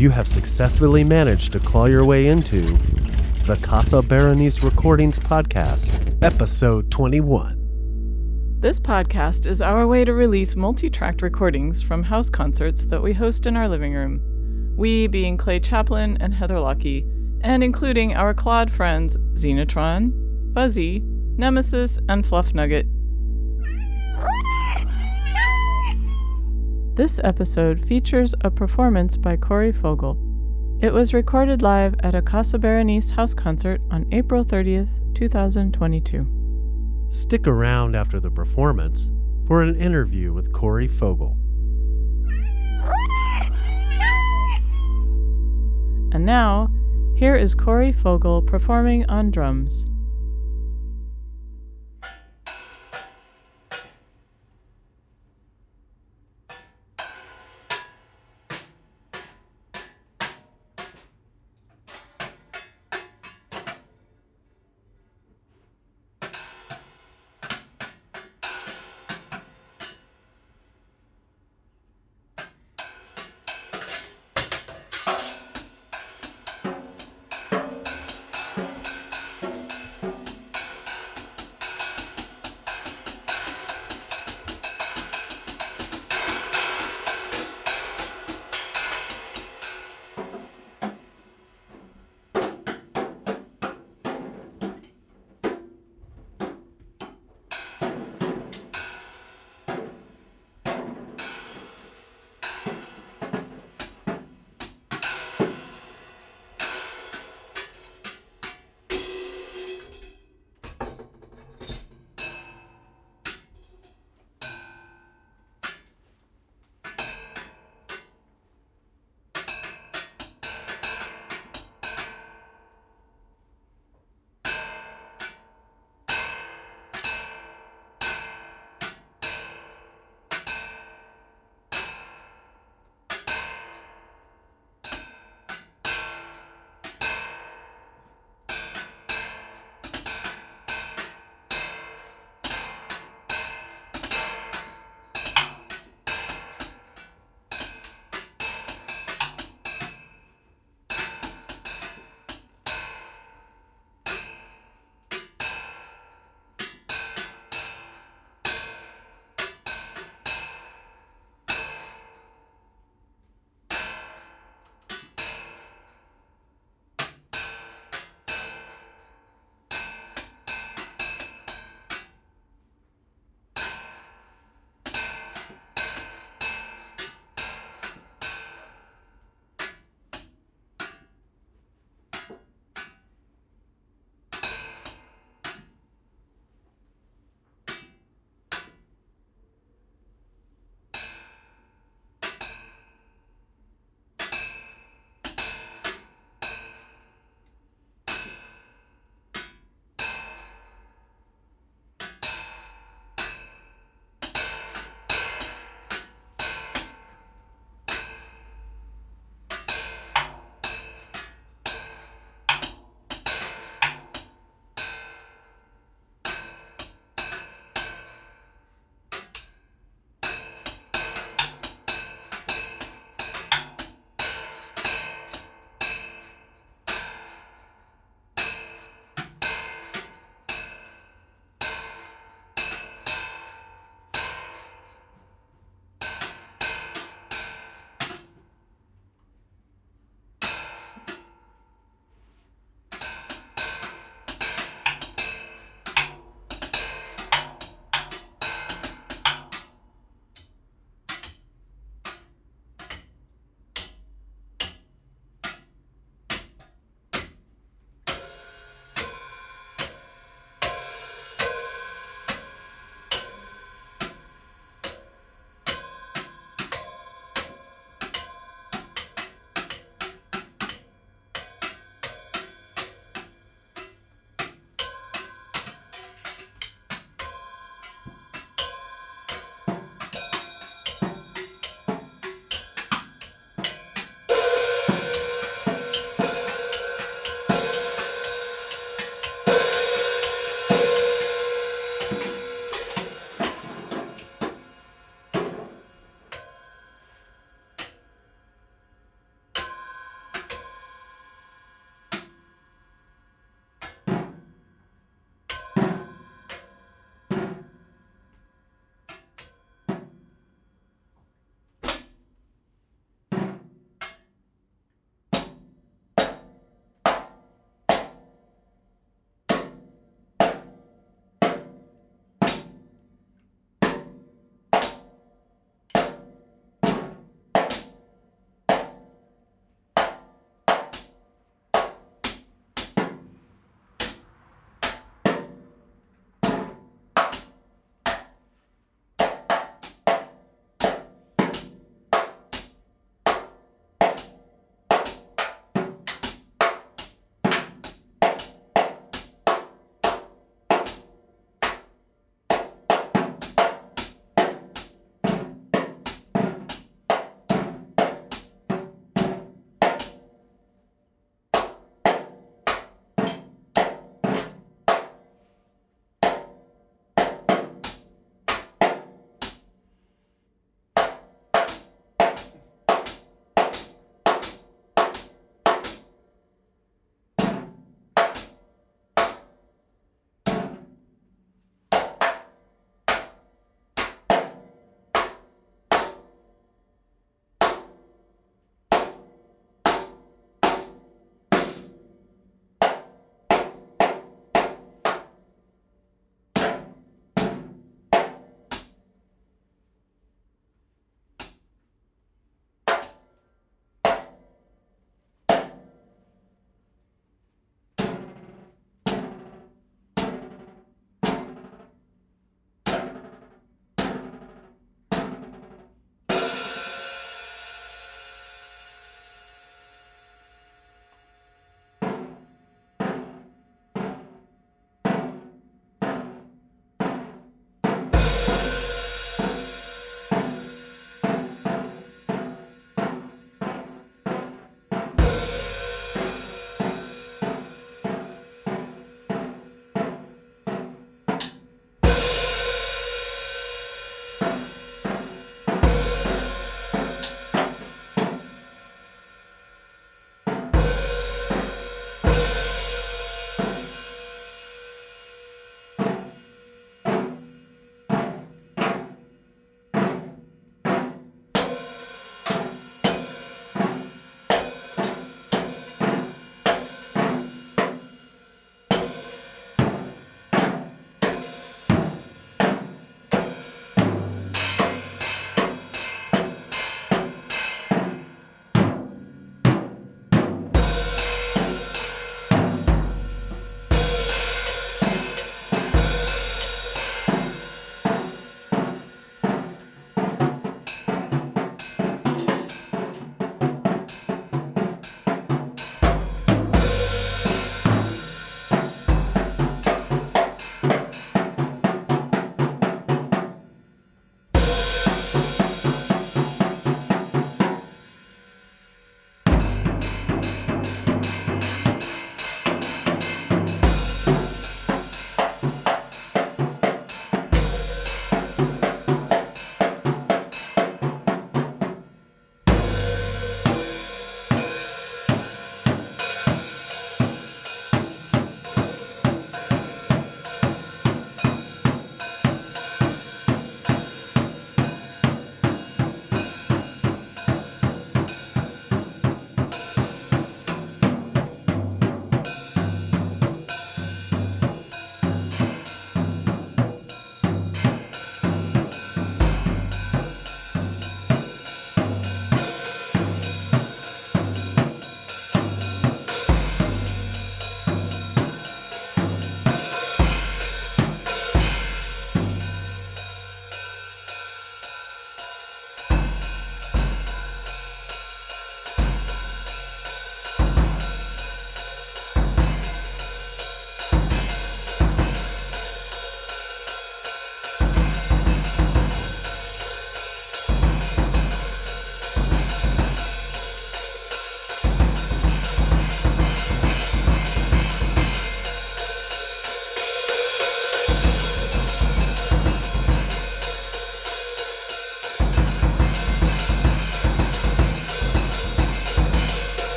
You have successfully managed to claw your way into the Casa Berenice Recordings Podcast, Episode 21. This podcast is our way to release multi tracked recordings from house concerts that we host in our living room. We being Clay Chaplin and Heather Lockie, and including our Claude friends Xenotron, Fuzzy, Nemesis, and Fluff Nugget. This episode features a performance by Corey Fogel. It was recorded live at a Casa Berenice house concert on April 30th, 2022. Stick around after the performance for an interview with Corey Fogel. And now, here is Corey Fogel performing on drums.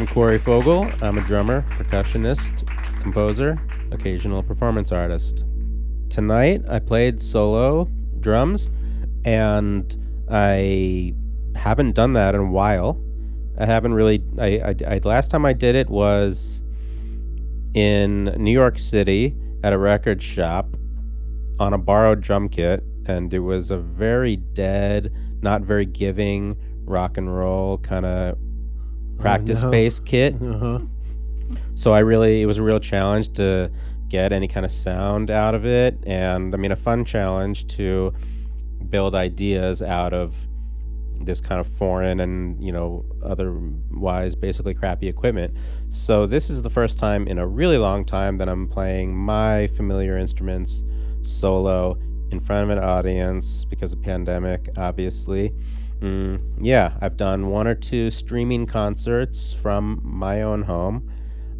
I'm Corey Fogel. I'm a drummer, percussionist, composer, occasional performance artist. Tonight I played solo drums and I haven't done that in a while. I haven't really I, I, I last time I did it was in New York City at a record shop on a borrowed drum kit and it was a very dead, not very giving rock and roll kind of practice no. based kit. Uh-huh. So I really, it was a real challenge to get any kind of sound out of it. And I mean, a fun challenge to build ideas out of this kind of foreign and, you know, otherwise basically crappy equipment. So this is the first time in a really long time that I'm playing my familiar instruments solo in front of an audience because of pandemic, obviously. Mm, yeah, I've done one or two streaming concerts from my own home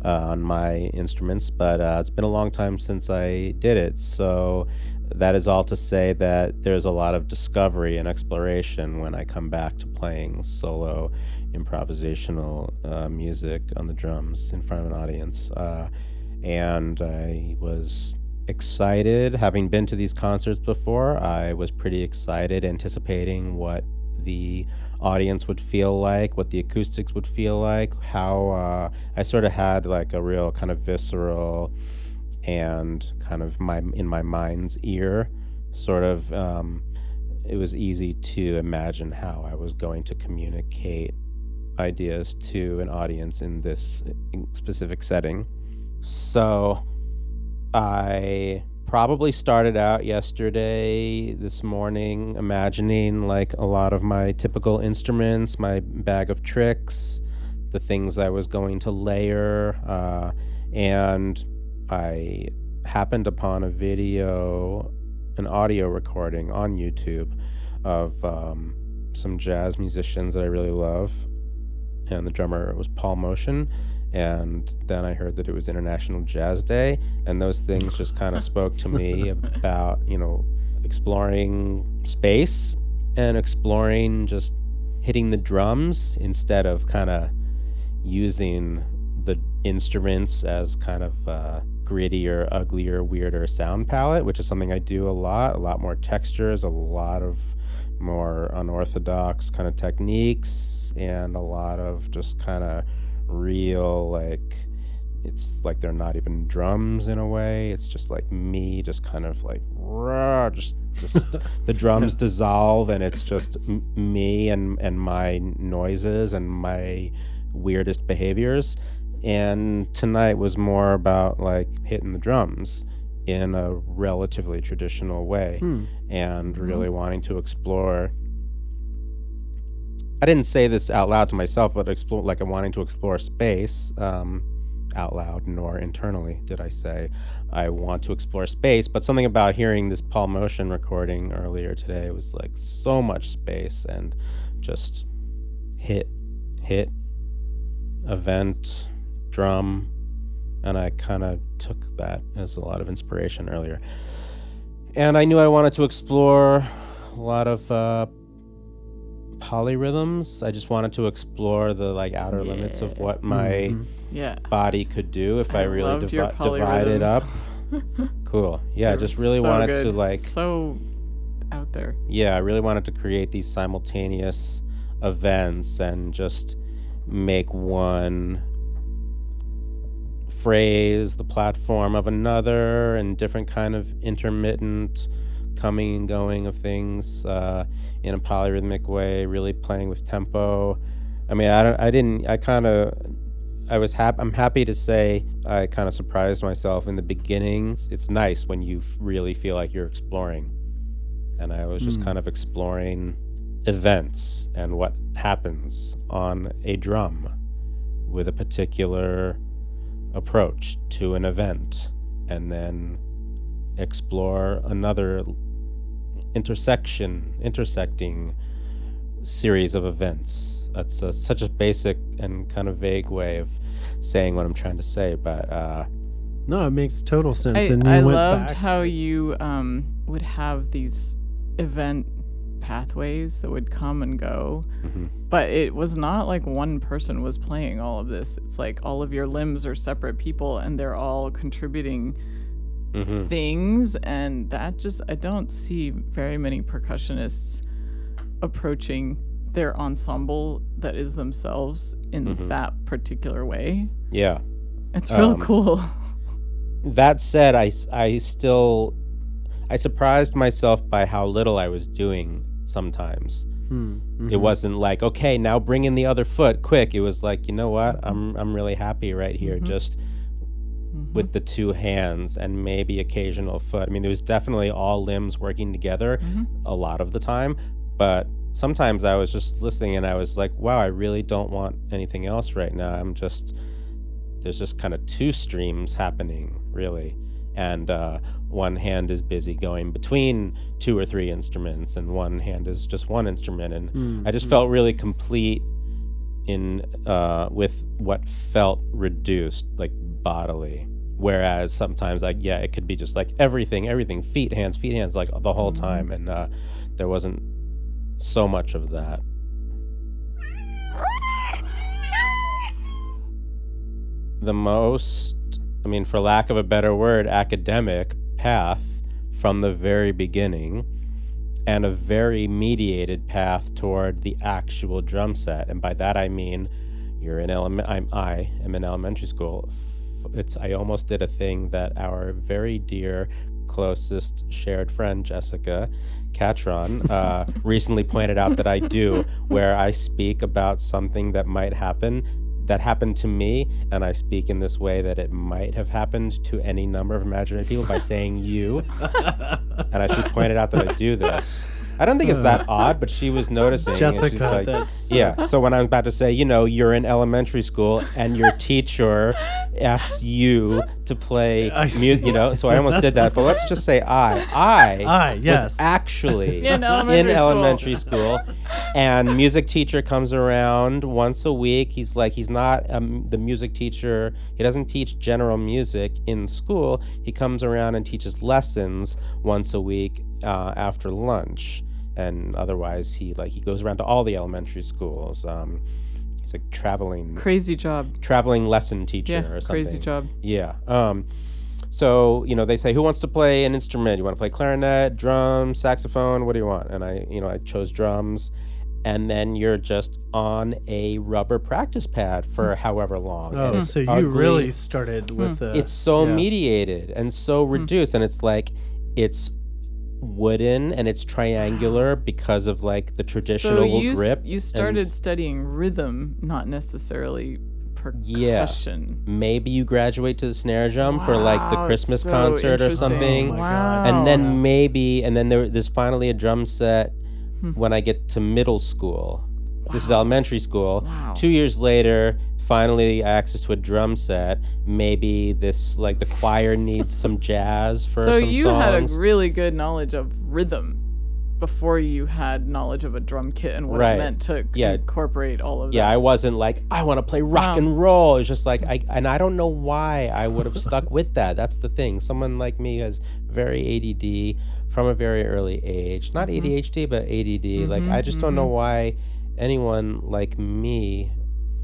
uh, on my instruments, but uh, it's been a long time since I did it. So that is all to say that there's a lot of discovery and exploration when I come back to playing solo improvisational uh, music on the drums in front of an audience. Uh, and I was excited. Having been to these concerts before, I was pretty excited, anticipating what the audience would feel like, what the acoustics would feel like, how uh, I sort of had like a real kind of visceral and kind of my in my mind's ear sort of um, it was easy to imagine how I was going to communicate ideas to an audience in this specific setting. So I probably started out yesterday, this morning, imagining like a lot of my typical instruments, my bag of tricks, the things I was going to layer. Uh, and I happened upon a video, an audio recording on YouTube of um, some jazz musicians that I really love. And the drummer was Paul Motian and then I heard that it was International Jazz Day, and those things just kind of spoke to me about you know exploring space and exploring just hitting the drums instead of kind of using the instruments as kind of uh, grittier, uglier, weirder sound palette, which is something I do a lot. A lot more textures, a lot of more unorthodox kind of techniques, and a lot of just kind of real like it's like they're not even drums in a way it's just like me just kind of like rah, just just the drums dissolve and it's just m- me and and my noises and my weirdest behaviors and tonight was more about like hitting the drums in a relatively traditional way Hmm. and Mhm. really wanting to explore I didn't say this out loud to myself, but explore like I'm wanting to explore space um, out loud, nor internally did I say I want to explore space. But something about hearing this Paul Motian recording earlier today was like so much space and just hit, hit, event, drum, and I kind of took that as a lot of inspiration earlier. And I knew I wanted to explore a lot of uh, polyrhythms. I just wanted to explore the like outer limits of what my Mhm. Yeah. body could do if I, I really divi- divided polyrhythms. up. Cool. Yeah, I just really so wanted good. to like so out there. yeah, I really wanted to create these simultaneous events and just make one phrase the platform of another and different kind of intermittent coming and going of things uh, in a polyrhythmic way really playing with tempo i mean i, don't, I didn't i kind of i was happy i'm happy to say i kind of surprised myself in the beginnings. it's nice when you really feel like you're exploring and i was just Mm. kind of exploring events and what happens on a drum with a particular approach to an event and then explore another intersection intersecting series of events that's a, such a basic and kind of vague way of saying what i'm trying to say but uh No, it makes total sense. I, and you I went loved back. how you um, would have these event pathways that would come and go. hmm But it was not like one person was playing all of this. It's like all of your limbs are separate people and they're all contributing hmm things. And that just, I don't see very many percussionists approaching their ensemble that is themselves in Mhm. that particular way. Yeah. It's real Um, cool. That said, I I still I surprised myself by how little I was doing sometimes. Hmm. It Mhm. wasn't like, okay, now bring in the other foot quick. It was like, you know what? I'm I'm really happy right here Mhm. just Mhm. with the two hands and maybe occasional foot. I mean, there was definitely all limbs working together Mhm. a lot of the time, but sometimes I was just listening and I was like, wow, I really don't want anything else right now. I'm just there's just kind of two streams happening, really. And uh, one hand is busy going between two or three instruments, and one hand is just one instrument. And Hmm. I just felt really complete in uh, with what felt reduced, like bodily. Whereas sometimes, like yeah, it could be just like everything, everything, feet, hands, feet, hands, like the whole time, and uh, there wasn't so much of that. The most, I mean, for lack of a better word, academic path from the very beginning and a very mediated path toward the actual drum set. And by that I mean you're in element I'm I am in elementary school. It's I almost did a thing that our very dear closest shared friend Jessica Catron uh, recently pointed out that I do where I speak about something that might happen that happened to me and I speak in this way that it might have happened to any number of imaginary people by saying you and I should point it out that I do this. I don't think it's that odd, but she was noticing. and she's Jessica, like, that's yeah. So when I'm about to say, you know, you're in elementary school and your teacher asks you to play, I mu- see. you know, so I almost did that. But let's just say I, I, I, yes. was actually In elementary in school. elementary school, and music teacher comes around once a week. He's like, he's not um, the music teacher. He doesn't teach general music in school. He comes around and teaches lessons once a week uh, after lunch, and otherwise he like he goes around to all the elementary schools. Um, he's like traveling Crazy job. traveling lesson teacher Yeah, or something. crazy job. Yeah. Um, so you know they say who wants to play an instrument? You want to play clarinet, drums, saxophone? What do you want? And I you know I chose drums, and then you're just on a rubber practice pad for however long. Oh, it's so you really started with the. It's so yeah. mediated and so reduced, and it's like it's wooden and it's triangular because of like the traditional so you, s- grip. you started studying rhythm, not necessarily percussion. Yeah. percussion. Maybe you graduate to the snare drum for like the Christmas so concert or something. Oh wow. And then maybe and then there, there's finally a drum set Hmm. when i get to middle school this is elementary school Wow. two years later finally access to a drum set maybe this like the choir needs some jazz for so some you songs had a really good knowledge of rhythm before you had knowledge of a drum kit and what Right. it meant to Yeah. incorporate all of yeah that. Yeah, I wasn't like i want to play rock Wow. and roll it's just like i and i don't know why i would have stuck with that that's the thing someone like me has very add from a very early age not Mhm. adhd but add like Mhm, i just don't know mhm. why anyone like me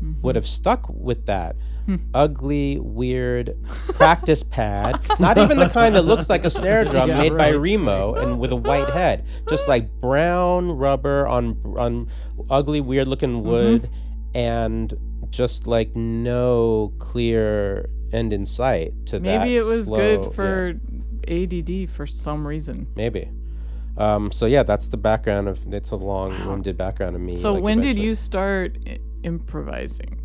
Mhm. would have stuck with that Hmm. ugly, weird practice pad. Not even the kind that looks like a snare drum Yeah, made by Remo and with a white head. Just like brown rubber on on ugly, weird looking Mm-hmm. wood, and just like no clear end in sight to that. Maybe it was slow- good yeah, for ADD for some reason. maybe. Um, so yeah, that's the background of. It's a long-winded background of me. So like, when did you start I- improvising?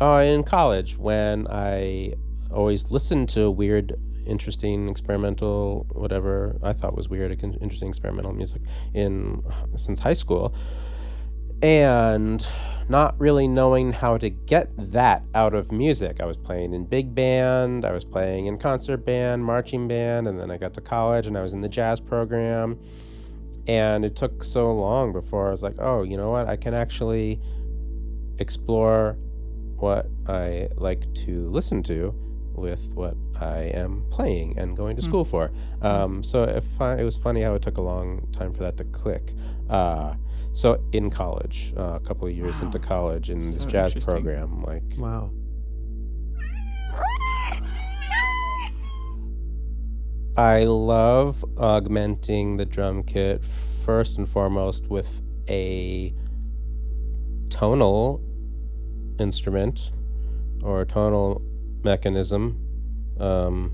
Uh, in college, when I always listened to weird, interesting, experimental, whatever I thought was weird, interesting experimental music in since high school, and not really knowing how to get that out of music. I was playing in big band, I was playing in concert band, marching band, and then I got to college and I was in the jazz program. And it took so long before I was like, oh, you know what? I can actually explore what I like to listen to with what I am playing and going to school for. Um, so it was funny how it took a long time for that to click. Uh, so in college, uh, a couple of years into college, in this jazz program, like Wow. I love augmenting the drum kit first and foremost with a tonal instrument or tonal mechanism. Um,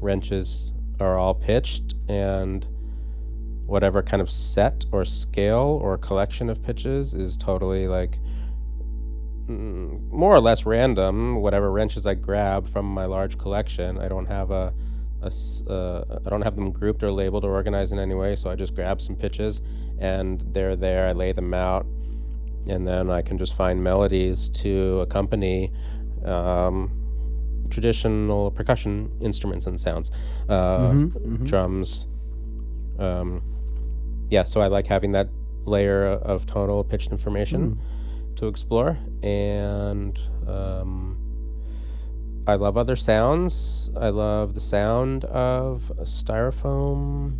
wrenches are all pitched, and whatever kind of set or scale or collection of pitches is totally like mm, more or less random. Whatever wrenches I grab from my large collection, I don't have a, a uh, I don't have them grouped or labeled or organized in any way. So I just grab some pitches, and they're there. I lay them out, and then I can just find melodies to accompany. Um, traditional percussion instruments and sounds uh, Mhm, mhm. drums um, yeah so i like having that layer of tonal pitched information to explore and um, i love other sounds. I love the sound of styrofoam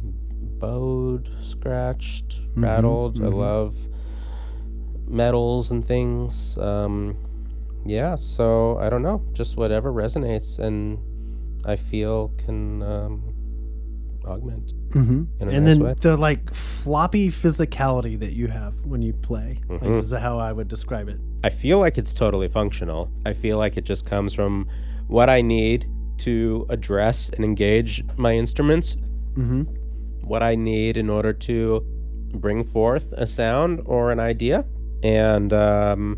bowed scratched rattled. I mhm. love metals and things. Um, yeah so i don't know just whatever resonates and i feel can um, augment Mm-hmm. And nice then way. the like floppy physicality that you have when you play. Like, Mhm. this is how I would describe it. I feel like it's totally functional. I feel like it just comes from what I need to address and engage my instruments, Mm-hmm. what I need in order to bring forth a sound or an idea, and um,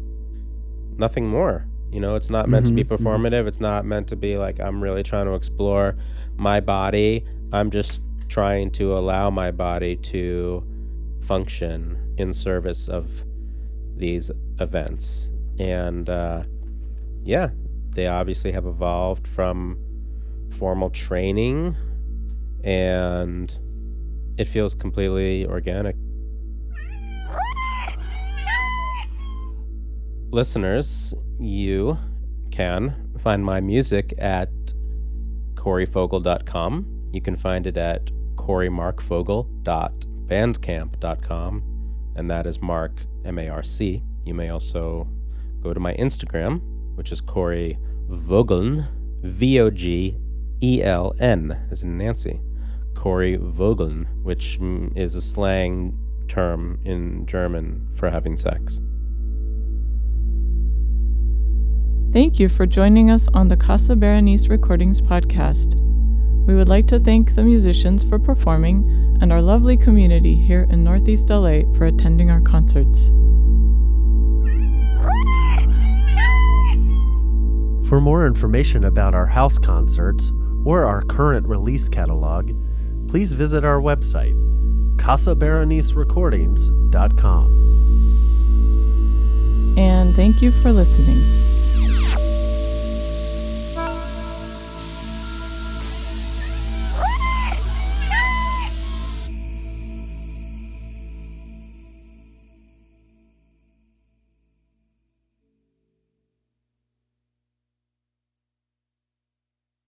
nothing more. You know, it's not meant to be Mhm, mhm. performative. It's not meant to be like I'm really trying to explore my body. I'm just trying to allow my body to function in service of these events. And uh, yeah, they obviously have evolved from formal training, and it feels completely organic. Listeners, you can find my music at coreyfogel.com. You can find it at coreymarcfogel.bandcamp.com, and that is Mark, M A R C. You may also go to my Instagram, which is Corey Vogeln, V O G E L N, as in Nancy. Corey Vogeln, which is a slang term in German for having sex. Thank you for joining us on the Casa Berenice Recordings podcast. We would like to thank the musicians for performing and our lovely community here in Northeast LA for attending our concerts. For more information about our house concerts or our current release catalog, please visit our website, casaberenicerecordings.com. And thank you for listening.